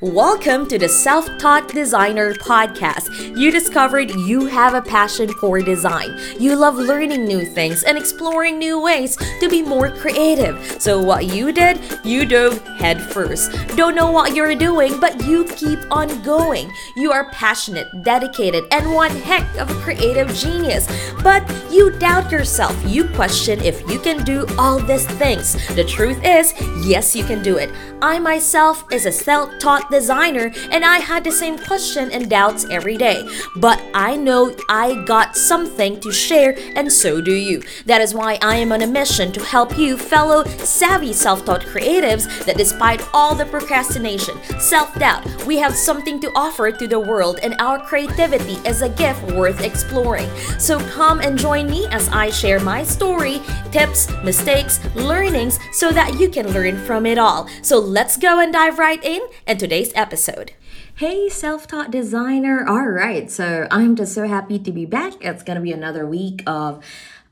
Welcome to the Self Taught Designer Podcast. You discovered you have a passion for design. You love learning new things and exploring new ways to be more creative. So, what you did, you dove headfirst. Don't know what you're doing, but you keep on going. You are passionate, dedicated, and one heck of a creative genius. But you doubt yourself. You question if you can do all these things. The truth is, yes, you can do it. I myself is a designer and I had the same question and doubts every day. But I know I got something to share and so do you. That is why I am on a mission to help you fellow savvy self-taught creatives that despite all the procrastination, self-doubt, we have something to offer to the world and our creativity is a gift worth exploring. So come and join me as I share my story, tips, mistakes, learnings so that you can learn from it all. So let's go and dive right in in today's episode. Hey, self taught designer. All right, so I'm just so happy to be back. It's gonna be another week of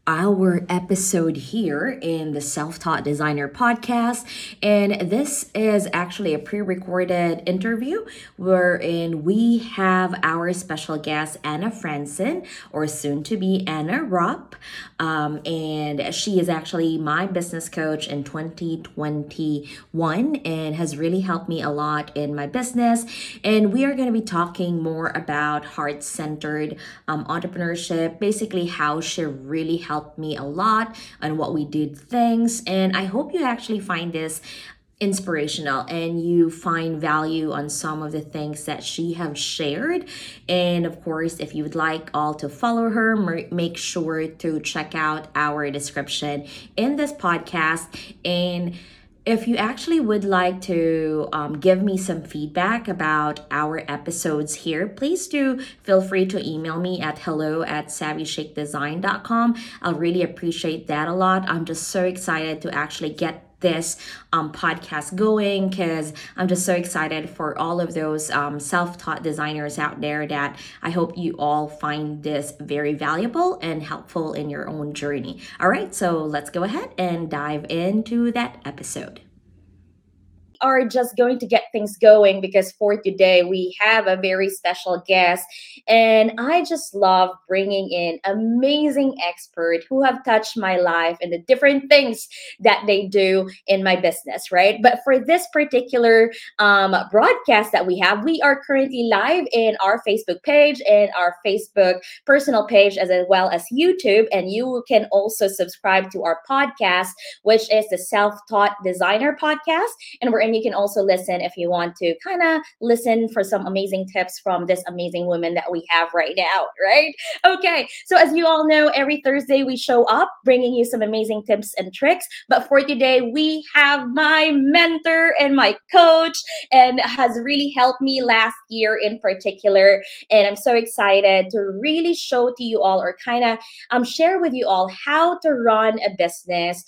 our episode here in the Self Taught Designer podcast. And this is actually a pre recorded interview wherein we have our special guest, Anna Franson, or soon to be Anna Rupp. Um, and she is actually my business coach in 2021 and has really helped me a lot in my business. And we are going to be talking more about heart centered um, entrepreneurship, basically, how she really helped helped me a lot on what we did things. And I hope you actually find this inspirational and you find value on some of the things that she have shared and of course if you would like all to follow her make sure to check out our description in this podcast and if you actually would like to um, give me some feedback about our episodes here, please do feel free to email me at hello at savvyshakedesign.com. I'll really appreciate that a lot. I'm just so excited to actually get this um, podcast going because I'm just so excited for all of those um, self taught designers out there that I hope you all find this very valuable and helpful in your own journey. All right, so let's go ahead and dive into that episode are just going to get things going because for today we have a very special guest. And I just love bringing in amazing expert who have touched my life and the different things that they do in my business, right? But for this particular um, broadcast that we have, we are currently live in our Facebook page and our Facebook personal page as well as YouTube. And you can also subscribe to our podcast which is the Self-Taught Designer podcast. And we're and you can also listen if you want to kind of listen for some amazing tips from this amazing woman that we have right now, right? Okay, so as you all know, every Thursday we show up bringing you some amazing tips and tricks. But for today, we have my mentor and my coach, and has really helped me last year in particular. And I'm so excited to really show to you all, or kind of um, share with you all, how to run a business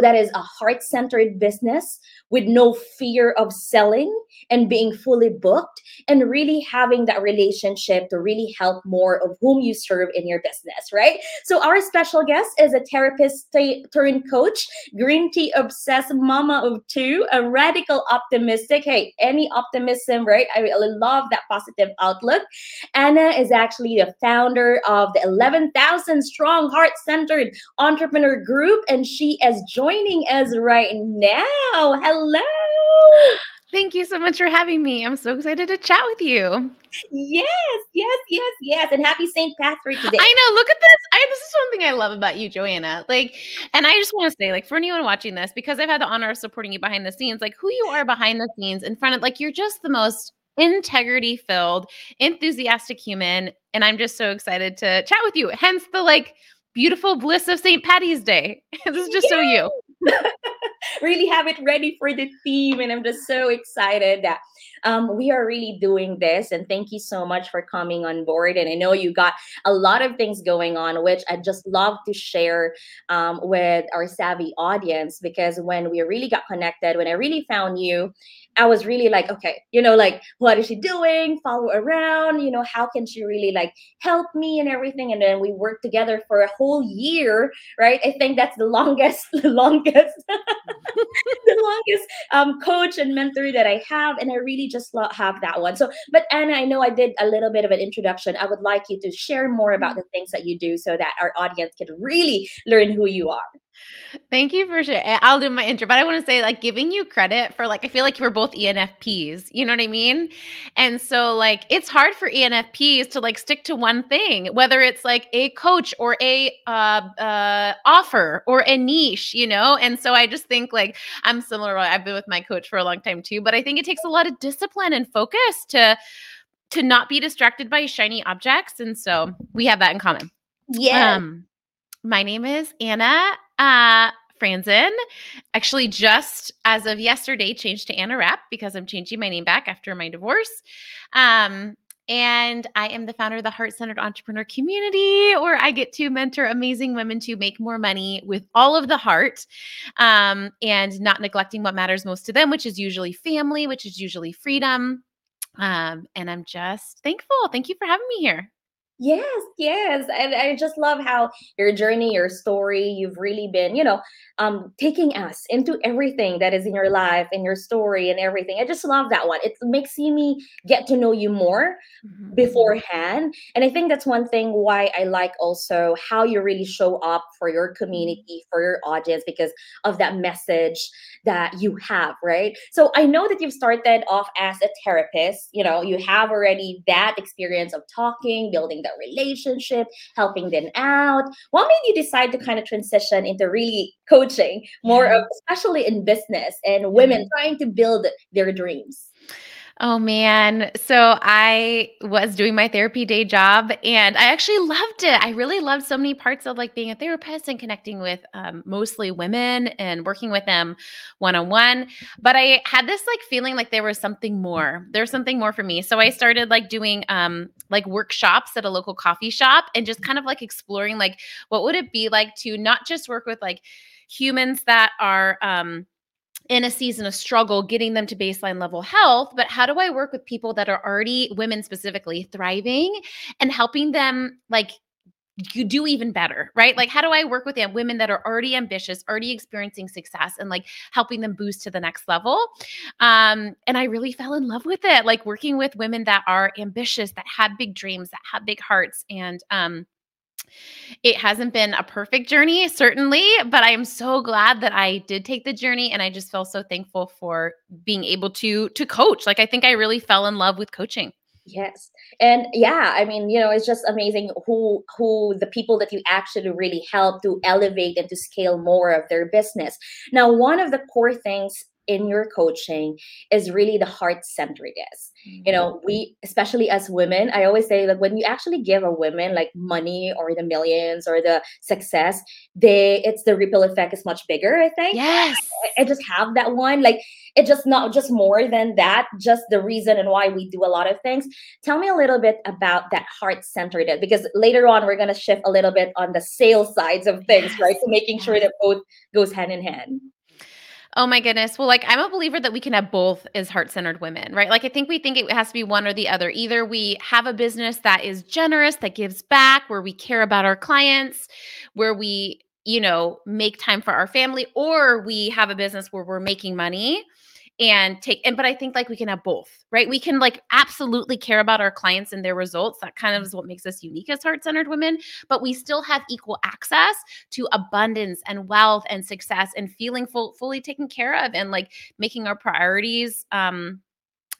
that is a heart centered business with no fear of selling and being fully booked and really having that relationship to really help more of whom you serve in your business, right? So, our special guest is a therapist turned coach, green tea obsessed mama of two, a radical optimistic. Hey, any optimism, right? I really love that positive outlook. Anna is actually the founder of the 11,000 strong heart centered entrepreneur group, and she is joining us right now. Hello. Thank you so much for having me. I'm so excited to chat with you. Yes, yes, yes, yes. And happy St. Patrick's Day. I know. Look at this. I this is one thing I love about you, Joanna. Like, and I just want to say, like, for anyone watching this, because I've had the honor of supporting you behind the scenes, like who you are behind the scenes in front of like you're just the most integrity filled, enthusiastic human. And I'm just so excited to chat with you. Hence the like beautiful bliss of St. Patty's Day. this is just so you. really have it ready for the theme. And I'm just so excited that um, we are really doing this. And thank you so much for coming on board. And I know you got a lot of things going on, which I just love to share um, with our savvy audience because when we really got connected, when I really found you, I was really like, okay, you know, like what is she doing? Follow around, you know, how can she really like help me and everything? And then we worked together for a whole year, right? I think that's the longest, the longest, the longest um, coach and mentor that I have, and I really just have that one. So, but Anna, I know I did a little bit of an introduction. I would like you to share more about mm-hmm. the things that you do so that our audience can really learn who you are. Thank you for sharing. I'll do my intro, but I want to say, like, giving you credit for, like, I feel like you were both ENFPs. You know what I mean? And so, like, it's hard for ENFPs to like stick to one thing, whether it's like a coach or a uh, uh, offer or a niche, you know. And so, I just think like I'm similar. I've been with my coach for a long time too, but I think it takes a lot of discipline and focus to to not be distracted by shiny objects. And so, we have that in common. Yeah. Um, my name is Anna uh, Franzen. Actually, just as of yesterday, changed to Anna Rapp because I'm changing my name back after my divorce. Um, and I am the founder of the Heart Centered Entrepreneur Community, where I get to mentor amazing women to make more money with all of the heart um, and not neglecting what matters most to them, which is usually family, which is usually freedom. Um, and I'm just thankful. Thank you for having me here. Yes, yes. And I just love how your journey, your story, you've really been, you know, um, taking us into everything that is in your life and your story and everything. I just love that one. It makes me get to know you more mm-hmm. beforehand. And I think that's one thing why I like also how you really show up for your mm-hmm. community, for your audience, because of that message that you have, right? So I know that you've started off as a therapist, you know, you have already that experience of talking, building the relationship, helping them out. What made you decide to kind of transition into really coaching more mm-hmm. of, especially in business and women mm-hmm. trying to build their dreams? Oh man. So I was doing my therapy day job and I actually loved it. I really loved so many parts of like being a therapist and connecting with um, mostly women and working with them one on one. But I had this like feeling like there was something more. There's something more for me. So I started like doing um, like workshops at a local coffee shop and just kind of like exploring like what would it be like to not just work with like humans that are um, in a season of struggle getting them to baseline level health but how do i work with people that are already women specifically thriving and helping them like you do even better, right? Like, how do I work with them, women that are already ambitious, already experiencing success, and like helping them boost to the next level? Um, and I really fell in love with it, like working with women that are ambitious, that have big dreams, that have big hearts, and um, it hasn't been a perfect journey, certainly, but I am so glad that I did take the journey and I just feel so thankful for being able to to coach. Like I think I really fell in love with coaching. Yes. And yeah, I mean, you know, it's just amazing who who the people that you actually really help to elevate and to scale more of their business. Now, one of the core things in your coaching is really the heart centeredness. Mm-hmm. You know, we especially as women, I always say like when you actually give a woman like money or the millions or the success, they it's the ripple effect is much bigger. I think. Yes. I, I just have that one. Like it just not just more than that. Just the reason and why we do a lot of things. Tell me a little bit about that heart centeredness because later on we're gonna shift a little bit on the sales sides of things, yes. right? So making sure that both goes hand in hand. Oh my goodness. Well, like I'm a believer that we can have both as heart-centered women, right? Like I think we think it has to be one or the other. Either we have a business that is generous, that gives back, where we care about our clients, where we, you know, make time for our family, or we have a business where we're making money and take and but i think like we can have both right? We can like absolutely care about our clients and their results. That kind of is what makes us unique as heart-centered women but we still have equal access to abundance and wealth and success and feeling full, fully taken care of and like making our priorities um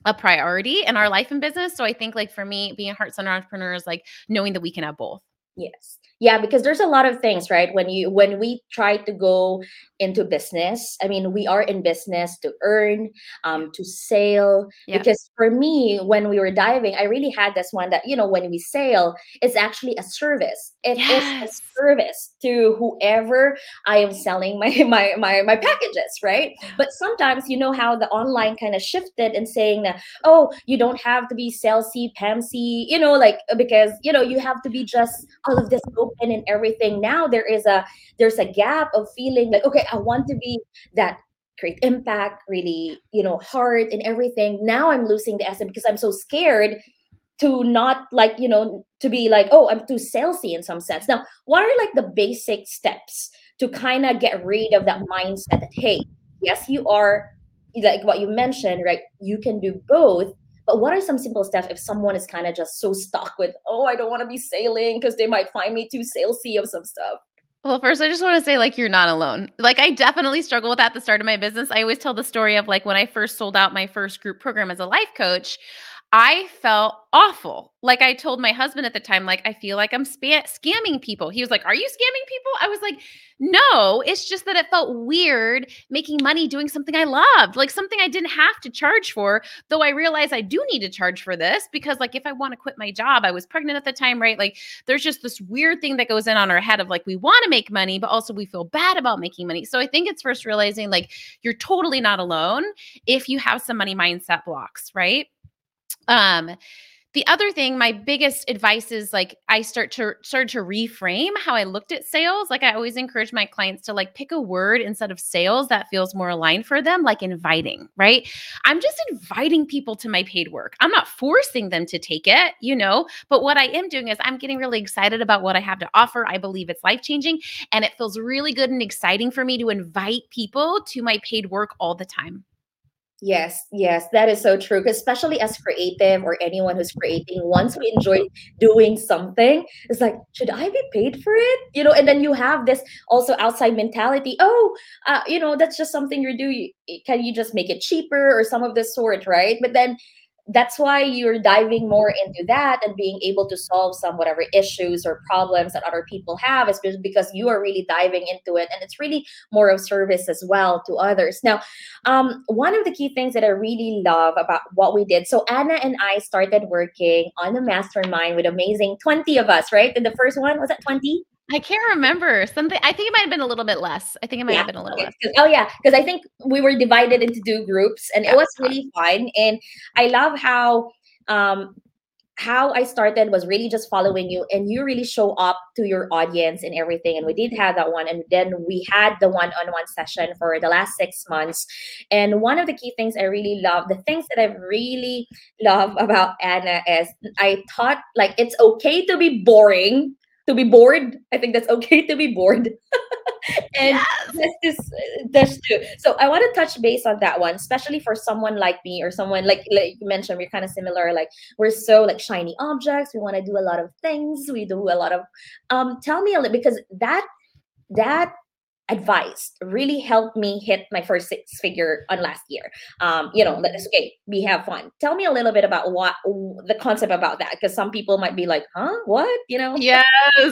a priority in our life and business. So i think like for me being a heart-centered entrepreneur is like knowing that we can have both. Yes yeah because there's a lot of things right? When you when we try to go into business i mean we are in business to earn um to sell yeah. because for me when we were diving i really had this one that you know when we sail it's actually a service. It yes. is a service to whoever i am selling my my my, my packages right? But sometimes you know how the online kind of shifted and saying that oh you don't have to be salesy pamsy you know like because you know you have to be just all of this open and everything now there is a there's a gap of feeling like okay i want to be that create impact, really, you know, hard and everything. Now I'm losing the essence because I'm so scared to not like, you know, to be like, oh, I'm too salesy in some sense. Now, what are like the basic steps to kind of get rid of that mindset that, hey, yes, you are like what you mentioned, right? You can do both. But what are some simple steps if someone is kind of just so stuck with, oh, I don't want to be sailing because they might find me too salesy of some stuff? Well, first, I just want to say, like, you're not alone. Like, I definitely struggle with that at the start of my business. I always tell the story of like when I first sold out my first group program as a life coach, I felt awful. Like I told my husband at the time, like, I feel like I'm scamming people. He was like, Are you scamming people? I was like, No, it's just that it felt weird making money doing something I loved, like something I didn't have to charge for. Though I realized I do need to charge for this because, like, if I want to quit my job, I was pregnant at the time, right? Like, there's just this weird thing that goes in on our head of like, we want to make money, but also we feel bad about making money. So I think it's first realizing like you're totally not alone if you have some money mindset blocks, right? Um, the other thing, my biggest advice is like I start to start to reframe how I looked at sales. Like I always encourage my clients to like pick a word instead of sales that feels more aligned for them, like inviting, right? I'm just inviting people to my paid work. I'm not forcing them to take it, you know, but what I am doing is I'm getting really excited about what I have to offer. I believe it's life-changing and it feels really good and exciting for me to invite people to my paid work all the time. Yes, yes, that is so true. Especially as creative or anyone who's creating, once we enjoy doing something, it's like, should I be paid for it? You know, and then you have this also outside mentality. Oh, uh, you know, that's just something you're doing. Can you just make it cheaper or some of the sort, right? But then that's why you're diving more into that and being able to solve some whatever issues or problems that other people have is because you are really diving into it and it's really more of service as well to others. Now um, one of the key things that i really love about what we did so anna and i started working on the mastermind with amazing 20 of us right? And the first one was that 20 I can't remember something. I think it might have been a little bit less. I think it might yeah. have been a little okay. less. Oh yeah, because I think we were divided into two groups, and yeah. it was really fun. And I love how um how I started was really just following you, and you really show up to your audience and everything. And we did have that one, and then we had the one-on-one session for the last six months. And one of the key things I really love, the things that I really love about Anna is I thought like it's okay to be boring to be bored. I think that's okay to be bored. and yes. that's that's true. So I want to touch base on that one, especially for someone like me or someone like like you mentioned, we're kind of similar. Like we're so like shiny objects. We want to do a lot of things. We do a lot of um tell me a little because that that advice really helped me hit my first six figure on last year. Um, you know, let's okay, we have fun. Tell me a little bit about what the concept about that, because some people might be like, huh, what? You know? Yes,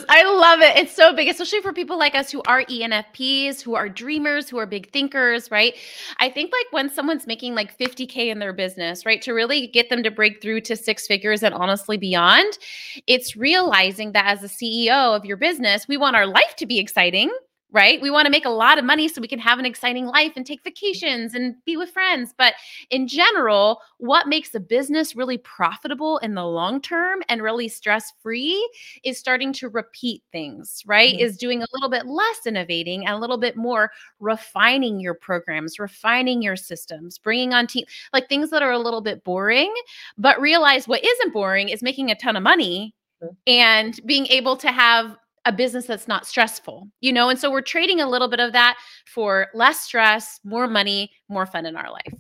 I love it. It's so big, especially for people like us who are ENFPs, who are dreamers, who are big thinkers, right? I think like when someone's making like 50K in their business, right, to really get them to break through to six figures and honestly beyond, it's realizing that as a CEO of your business, we want our life to be exciting right? We want to make a lot of money so we can have an exciting life and take vacations and be with friends. But in general, what makes a business really profitable in the long term and really stress free is starting to repeat things, right? Mm-hmm. Is doing a little bit less innovating and a little bit more refining your programs, refining your systems, bringing on team like things that are a little bit boring, but realize what isn't boring is making a ton of money mm-hmm. and being able to have a business that's not stressful, you know? And so we're trading a little bit of that for less stress, more money, more fun in our life.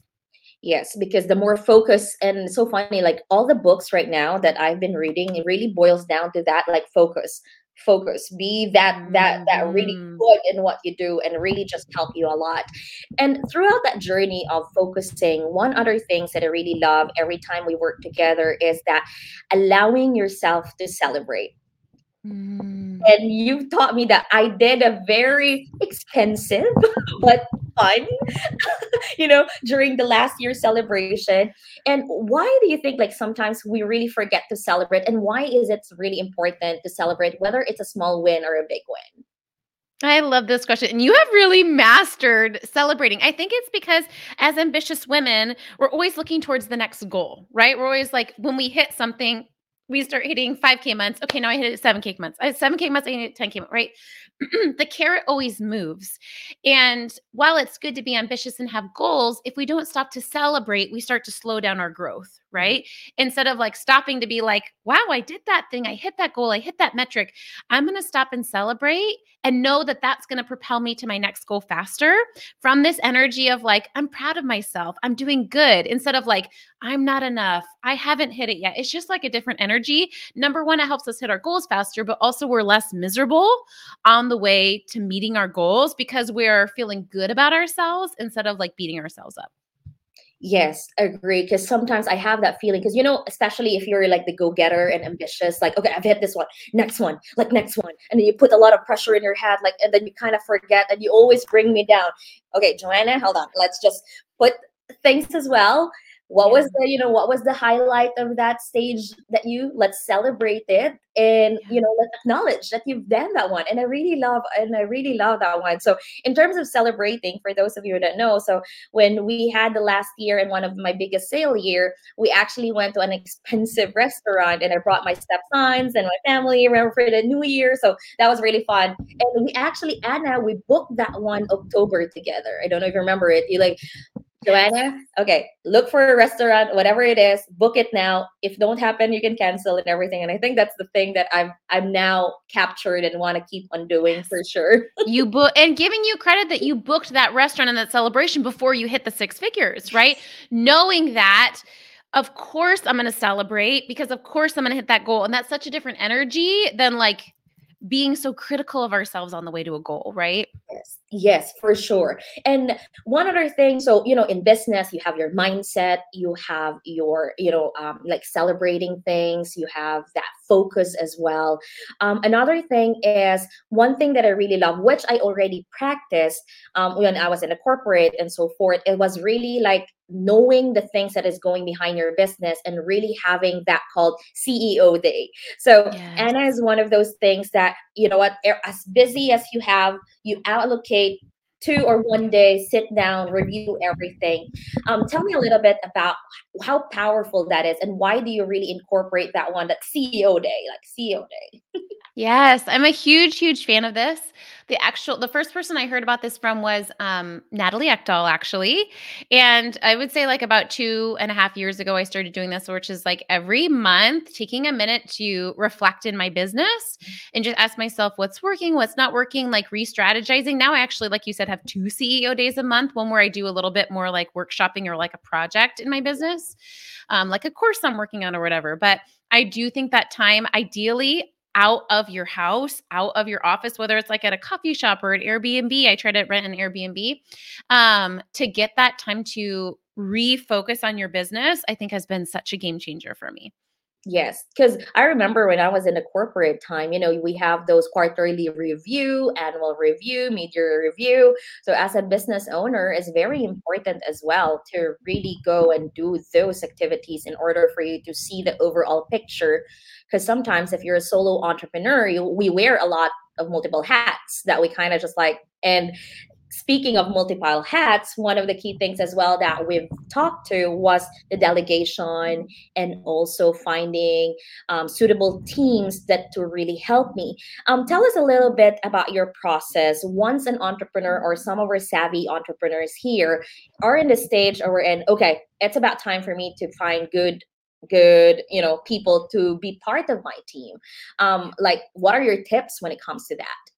Yes, because the more focus and so funny, like all the books right now that I've been reading, it really boils down to that like focus. Focus. Be that that that really mm. good in what you do and really just help you a lot. And throughout that journey of focusing, one other things that I really love every time we work together is that allowing yourself to celebrate Mm. And you've taught me that I did a very expensive but fun, you know, during the last year celebration. And why do you think like sometimes we really forget to celebrate? And why is it really important to celebrate, whether it's a small win or a big win? I love this question. And you have really mastered celebrating. I think it's because as ambitious women, we're always looking towards the next goal, right? We're always like, when we hit something, we start hitting 5k months. Okay now i hit it 7k months. I 7k months i hit 10k months right? The carrot always moves. And while it's good to be ambitious and have goals if we don't stop to celebrate we start to slow down our growth right? Mm-hmm. Instead of like stopping to be like wow i did that thing i hit that goal i hit that metric i'm going to stop and celebrate and know that that's going to propel me to my next goal faster from this energy of like i'm proud of myself i'm doing good instead of like i'm not enough i haven't hit it yet. It's just like a different energy. Number one it helps us hit our goals faster but also we're less miserable on the way to meeting our goals because we're feeling good about ourselves instead of like beating ourselves up Yes, agree. Because sometimes I have that feeling. Because you know, especially if you're like the go-getter and ambitious, like okay, I've hit this one, next one, like next one, and then you put a lot of pressure in your head, like, and then you kind of forget, and you always bring me down. Okay, Joanna, hold on. Let's just put things as well what was the you know what was the highlight of that stage that you let's celebrate it and you know let's acknowledge that you've done that one. And i really love and i really love that one. So in terms of celebrating for those of you that know so when we had the last year and one of my biggest sale year we actually went to an expensive restaurant and i brought my stepsons and my family around for the new year. So that was really fun. And we actually anna we booked that one october together. I don't know if you remember it. You like Joanna, okay, look for a restaurant, whatever it is, book it now. If don't happen, you can cancel and everything. And I think that's the thing that I'm I'm now captured and want to keep on doing for sure. you book and giving you credit that you booked that restaurant and that celebration before you hit the six figures, right? Knowing that of course I'm going to celebrate because of course I'm going to hit that goal and that's such a different energy than like being so critical of ourselves on the way to a goal, right? Yes, yes, for sure. And one other thing, so you know, in business, you have your mindset, you have your, you know, um, like celebrating things, you have that focus as well. Um, another thing is one thing that I really love, which I already practiced um, when I was in a corporate and so forth. It was really like knowing the things that is going behind your business and really having that called CEO day. So yes. Anna is one of those things that you know what as busy as you have, you allocate two or one day sit down review everything. Um, tell me a little bit about how powerful that is and why do you really incorporate that one that ceo day like ceo day yes i'm a huge huge fan of this the actual the first person I heard about this from was um, Natalie Eckdahl, actually. And I would say like about two and a half years ago, I started doing this, which is like every month taking a minute to reflect in my business and just ask myself what's working, what's not working, like re-strategizing. Now I actually, like you said, have two CEO days a month, one where I do a little bit more like workshopping or like a project in my business, um, like a course I'm working on or whatever. But I do think that time, ideally, out of your house, out of your office, whether it's like at a coffee shop or an Airbnb. I try to rent an Airbnb um, to get that time to refocus on your business, I think has been such a game changer for me. Yes, because I remember when I was in a corporate time, you know, we have those quarterly review, annual review, mid-year review. So as a business owner, it's very important as well to really go and do those activities in order for you to see the overall picture. Because sometimes if you're a solo entrepreneur, you, we wear a lot of multiple hats that we kind of just like and speaking of multiple hats, one of the key things as well that we've talked to was the delegation and also finding um, suitable teams that to really help me. Um, tell us a little bit about your process. Once an entrepreneur or some of our savvy entrepreneurs here are in the stage or we're in, okay, it's about time for me to find good good you know people to be part of my team um like what are your tips when it comes to that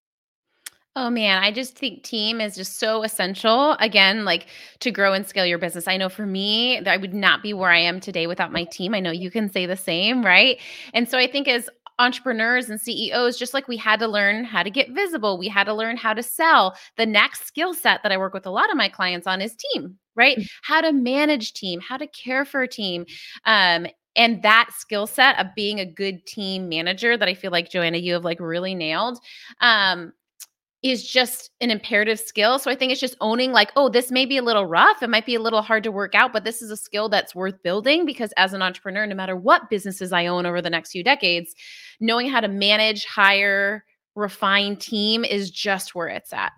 Oh man, I just think team is just so essential again like to grow and scale your business. I know for me, I would not be where I am today without my team. I know you can say the same, right? And so I think as entrepreneurs and CEOs, just like we had to learn how to get visible, we had to learn how to sell. The next skill set that I work with a lot of my clients on is team, right? Mm-hmm. How to manage team, how to care for a team. Um, and that skill set of being a good team manager that I feel like Joanna, you have like really nailed. Um, is just an imperative skill. So I think it's just owning like, oh, this may be a little rough. It might be a little hard to work out, but this is a skill that's worth building because as an entrepreneur, no matter what businesses I own over the next few decades, knowing how to manage, hire, refine team is just where it's at.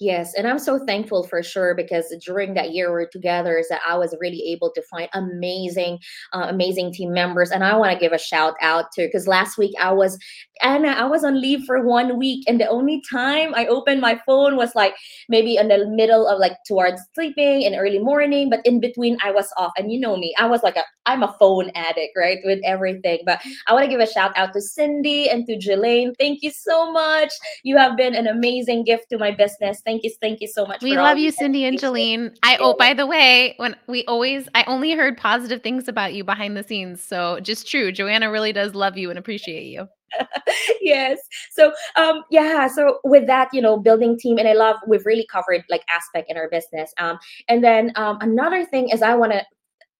Yes, and I'm so thankful for sure because during that year we're together is that I was really able to find amazing, uh, amazing team members, and I want to give a shout out to because last week I was, Anna, I was on leave for one week, and the only time I opened my phone was like maybe in the middle of like towards sleeping in early morning, but in between I was off, and you know me, I was like a I'm a phone addict, right, with everything. But I want to give a shout out to Cindy and to Jelaine. Thank you so much. You have been an amazing gift to my business. Thank you, thank you so much. We love you, Cindy and Jelaine. I oh, by the way, when we always, I only heard positive things about you behind the scenes. So just true, Joanna really does love you and appreciate you. yes so um yeah so with that you know building team and i love we've really covered like aspect in our business um and then um another thing is i want to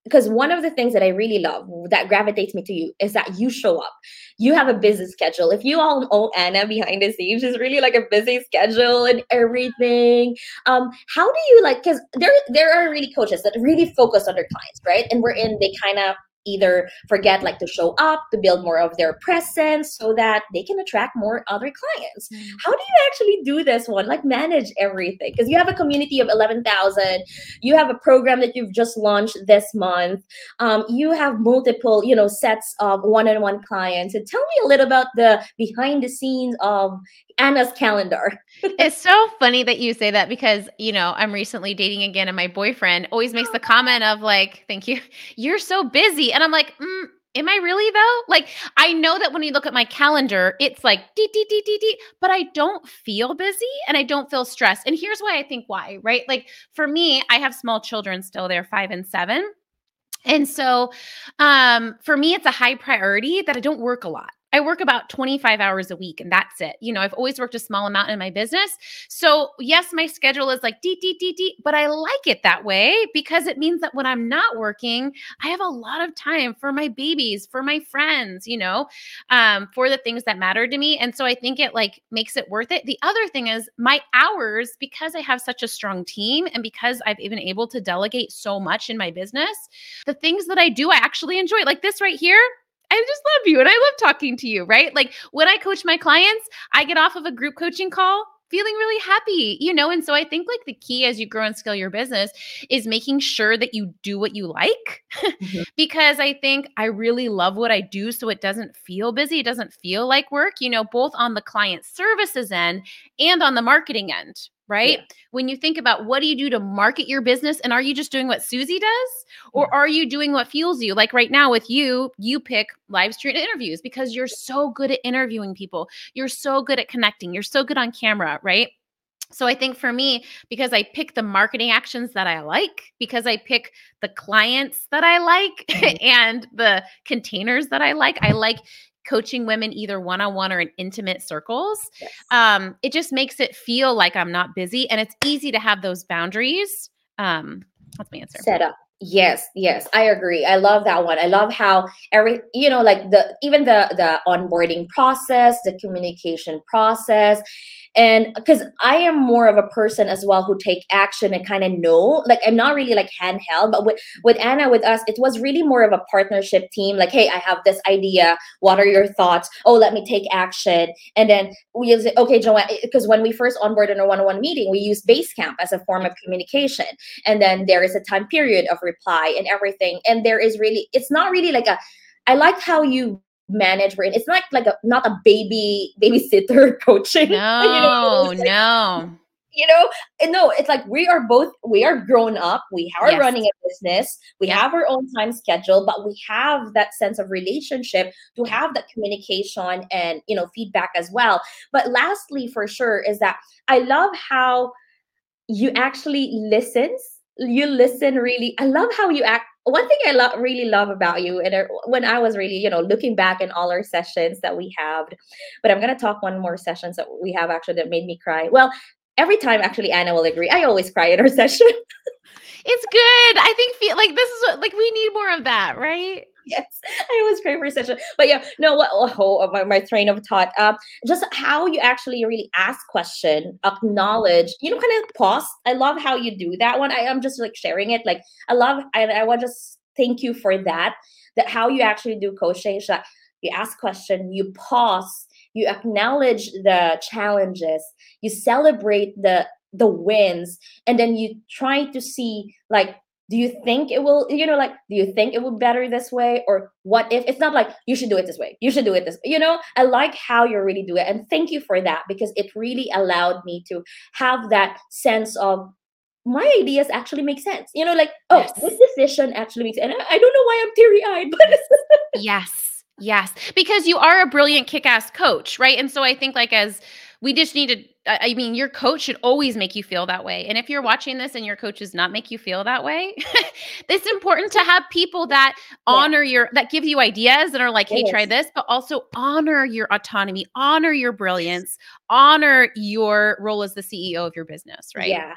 because one of the things that I really love that gravitates me to you is that you show up. You have a busy schedule. If you all know Anna behind the scenes, she's really like a busy schedule and everything. Um, how do you like? Because there there are really coaches that really focus on their clients, right? And we're in they kind of either forget like to show up to build more of their presence so that they can attract more other clients. Mm. how do you actually do this one? Like manage everything because you have a community of 11000 you have a program that you've just launched this month um, you have multiple you know sets of one-on-one clients. And tell me a little about the behind the scenes of Anna's calendar. it's so funny that you say that because, you know, I'm recently dating again and my boyfriend always makes the comment of like, thank you, you're so busy. And I'm like, mm, am I really though? Like, I know that when you look at my calendar, it's like, dee, dee, dee, dee, dee, but I don't feel busy and I don't feel stressed. And here's why I think why, right? Like, for me, I have small children still, they're five and seven. And so um, for me, it's a high priority that I don't work a lot. I work about 25 hours a week and that's it. You know, I've always worked a small amount in my business. So, yes, my schedule is like deep, deep, deep, deep, but I like it that way because it means that when I'm not working, I have a lot of time for my babies, for my friends, you know, um, for the things that matter to me. And so I think it like makes it worth it. The other thing is my hours, because I have such a strong team and because I've been able to delegate so much in my business, the things that I do, I actually enjoy. Like this right here, I just love you and I love talking to you, right? Like when I coach my clients, I get off of a group coaching call feeling really happy, you know? And so I think like the key as you grow and scale your business is making sure that you do what you like mm-hmm. because I think I really love what I do. So it doesn't feel busy. It doesn't feel like work, you know, both on the client services end and on the marketing end, right? Yeah. When you think about what do you do to market your business and are you just doing what Susie does or are you doing what fuels you? Like right now with you, you pick live stream interviews because you're so good at interviewing people. You're so good at connecting. You're so good on camera, right? So I think for me, because I pick the marketing actions that I like, because I pick the clients that I like mm-hmm. and the containers that I like, I like coaching women either one-on-one or in intimate circles yes. um, it just makes it feel like i'm not busy and it's easy to have those boundaries um, that's my answer set up yes yes i agree i love that one i love how every you know like the even the the onboarding process the communication process and because i am more of a person as well who take action and kind of know like i'm not really like handheld but with with anna with us it was really more of a partnership team like hey i have this idea. What are your thoughts? Oh let me take action. And then we okay joanne eh, because when we first onboarded in a one-on-one meeting we use basecamp as a form of communication. And then there is a time period of reply and everything. And there is really it's not really like a I like how you manage we're in it's not like a not a baby babysitter coaching. No you know, no you know no it's like we are both we are grown up. We are yes. running a business. We yeah. have our own time schedule but we have that sense of relationship to have that communication and you know feedback as well. But lastly for sure is that i love how you actually listens. You listen really i love how you act one thing I lo- really love about you, and when I was really, you know, looking back in all our sessions that we have, but I'm gonna talk one more sessions that we have actually that made me cry. Well, every time actually Anna will agree, I always cry in our session. it's good. I think feel like this is what, like we need more of that, right? yes, I always for session. But yeah, no, what oh, my, my train of thought. Uh, just how you actually really ask question, acknowledge, you know, kind of pause. I love how you do that one. I am just like sharing it. Like I love, I, I want to thank you for that. That how you actually do coaching. So you ask question, you pause, you acknowledge the challenges, you celebrate the the wins and then you try to see like do you think it will you know like do you think it will better this way? Or what if it's not like you should do it this way you should do it this you know? I like how you really do it and thank you for that because it really allowed me to have that sense of my ideas actually make sense you know like oh yes. this decision actually makes and I, I don't know why i'm teary-eyed but yes yes because you are a brilliant kick-ass coach right? And so i think like as we just need to I mean, your coach should always make you feel that way. And if you're watching this and your coach does not make you feel that way, it's important to have people that honor yeah. your that give you ideas that are like, hey, try this, but also honor your autonomy, honor your brilliance, honor your role as the CEO of your business, right? Yeah.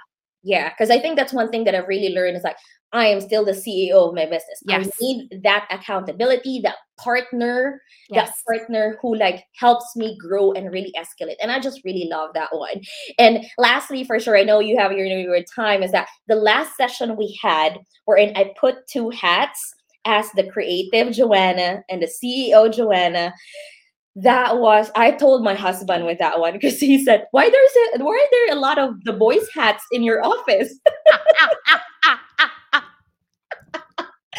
Yeah. Cause I think that's one thing that I've really learned is like I am still the CEO of my business. Yes. I need that accountability, that partner, yes. that partner who like helps me grow and really escalate. And I just really love that one. And lastly, for sure, I know you have your, your time is that the last session we had wherein I put two hats as the creative Joanna and the CEO Joanna that was I told my husband with that one because he said, "Why there's a why are there a lot of the boys' hats in your office?"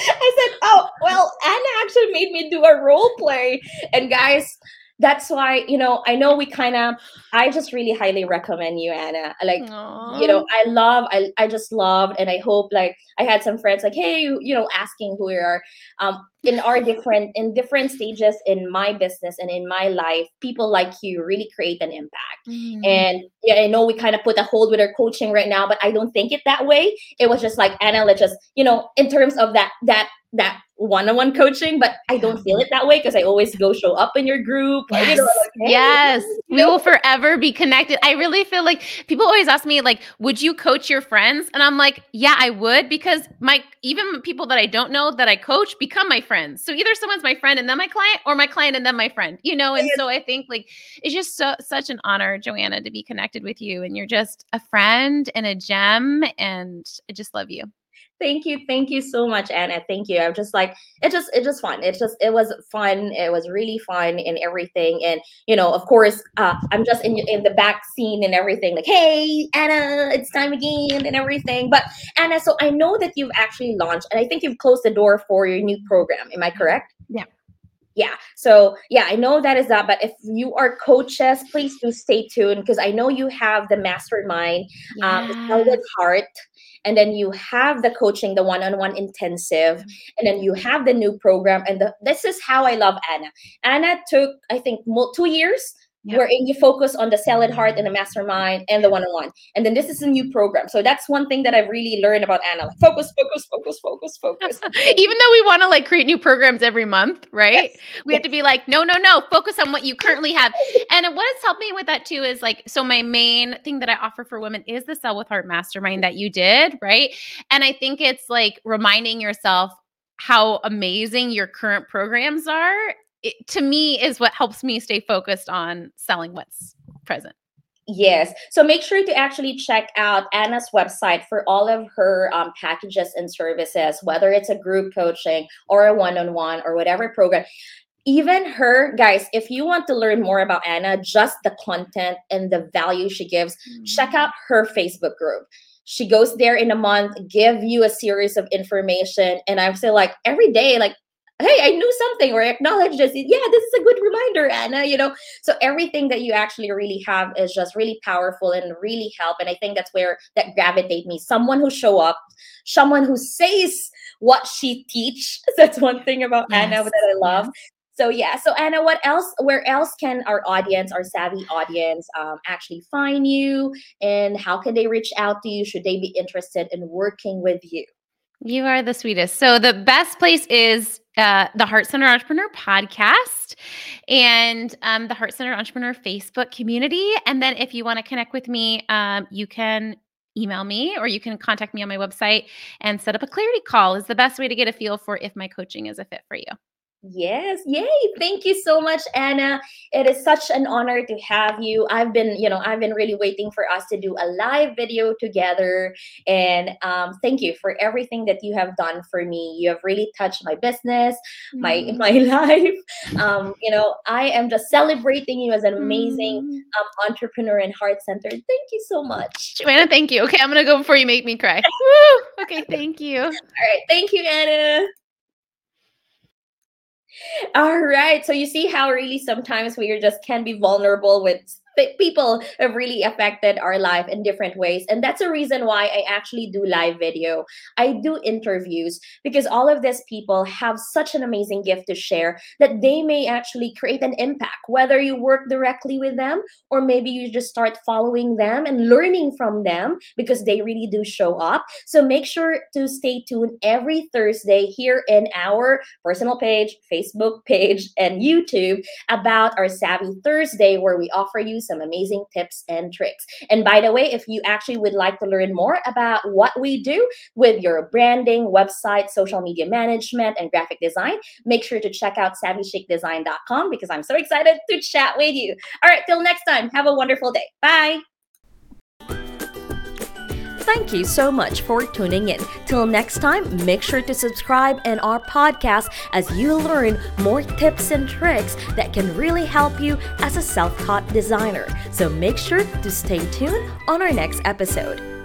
I said, "Oh, well, Anna actually made me do a role play." And guys, that's why you know i know we kind of i just really highly recommend you anna like Aww. you know i love I, I just loved and i hope like i had some friends like hey you, you know asking who we are um in our different in different stages in my business and in my life people like you really create an impact mm. and yeah i know we kind of put a hold with our coaching right now but i don't think it that way it was just like anna let's just you know in terms of that that that one-on-one coaching but i don't feel it that way because i always go show up in your group. Yes, you know, like, hey, yes. we will forever be connected. I really feel like people always ask me like would you coach your friends? And i'm like yeah i would because my even people that i don't know that i coach become my friends. So either someone's my friend and then my client or my client and then my friend you know? And so i think like it's just so such an honor joanna to be connected with you and you're just a friend and a gem and i just love you thank you thank you so much anna. Thank you. I'm just like it just it just fun. It just it was fun. It was really fun and everything. And you know of course uh, i'm just in in the back scene and everything like hey anna it's time again and everything. But anna so i know that you've actually launched and i think you've closed the door for your new program. Am i correct? Yeah. Yeah. So yeah i know that is that. But if you are coaches please do stay tuned because i know you have the mastermind yeah. um the heart and then you have the coaching the one-on-one intensive and then you have the new program and the, this is how i love anna. Anna took i think two years Yep. wherein you focus on the Sell Heart and the mastermind and the one-on-one. And then this is a new program. So that's one thing that I've really learned about Anna. Like focus, focus, focus, focus, focus. Even though we want to like create new programs every month, right? Yes. We yes. have to be like, no, no, no, focus on what you currently have. and what has helped me with that too is like, so my main thing that I offer for women is the Sell with Heart mastermind that you did, right? And I think it's like reminding yourself how amazing your current programs are it, to me is what helps me stay focused on selling what's present. Yes. So make sure to actually check out Anna's website for all of her um, packages and services, whether it's a group coaching or a one on one or whatever program. Even her, guys, if you want to learn more about Anna, just the content and the value she gives, mm-hmm. check out her Facebook group. She goes there in a month, give you a series of information. And I'm still like every day, like hey i knew something or acknowledge this yeah this is a good reminder anna you know so everything that you actually really have is just really powerful and really help and i think that's where that gravitate me someone who show up someone who says what she teach that's one thing about yes. anna that i love. So yeah, so Anna, what else? Where else can our audience, our savvy audience, um, actually find you, and how can they reach out to you? Should they be interested in working with you? You are the sweetest. So the best place is uh, the Heart Center Entrepreneur podcast and um, the Heart Center Entrepreneur Facebook community. And then if you want to connect with me, um, you can email me or you can contact me on my website and set up a clarity call is the best way to get a feel for if my coaching is a fit for you. Yes, yay. Thank you so much, Anna. It is such an honor to have you. I've been, you know, I've been really waiting for us to do a live video together. And um, thank you for everything that you have done for me. You have really touched my business, my Mm. my life. Um, you know, I am just celebrating you as an amazing Mm. um, entrepreneur and heart center. Thank you so much. Joanna, thank you. Okay, I'm gonna go before you make me cry. Woo! Okay, thank you. All right. Thank you, Anna. All right. So you see how really sometimes we just can be vulnerable with th- people have really affected our life in different ways. And that's a reason why I actually do live video. I do interviews because all of these people have such an amazing gift to share that they may actually create an impact, whether you work directly with them or maybe you just start following them and learning from them because they really do show up. So make sure to stay tuned every Thursday here in our personal page, Facebook page, and YouTube about our Savvy Thursday, where we offer you some amazing tips and tricks. And by the way, if you actually would like to learn more about what we do with your branding, website, social media management, and graphic design, make sure to check out savvychicdesign.com because I'm so excited to chat with you. All right, till next time, have a wonderful day. Bye. Thank you so much for tuning in. Till next time, make sure to subscribe in our podcast as you learn more tips and tricks that can really help you as a self taught designer. So make sure to stay tuned on our next episode.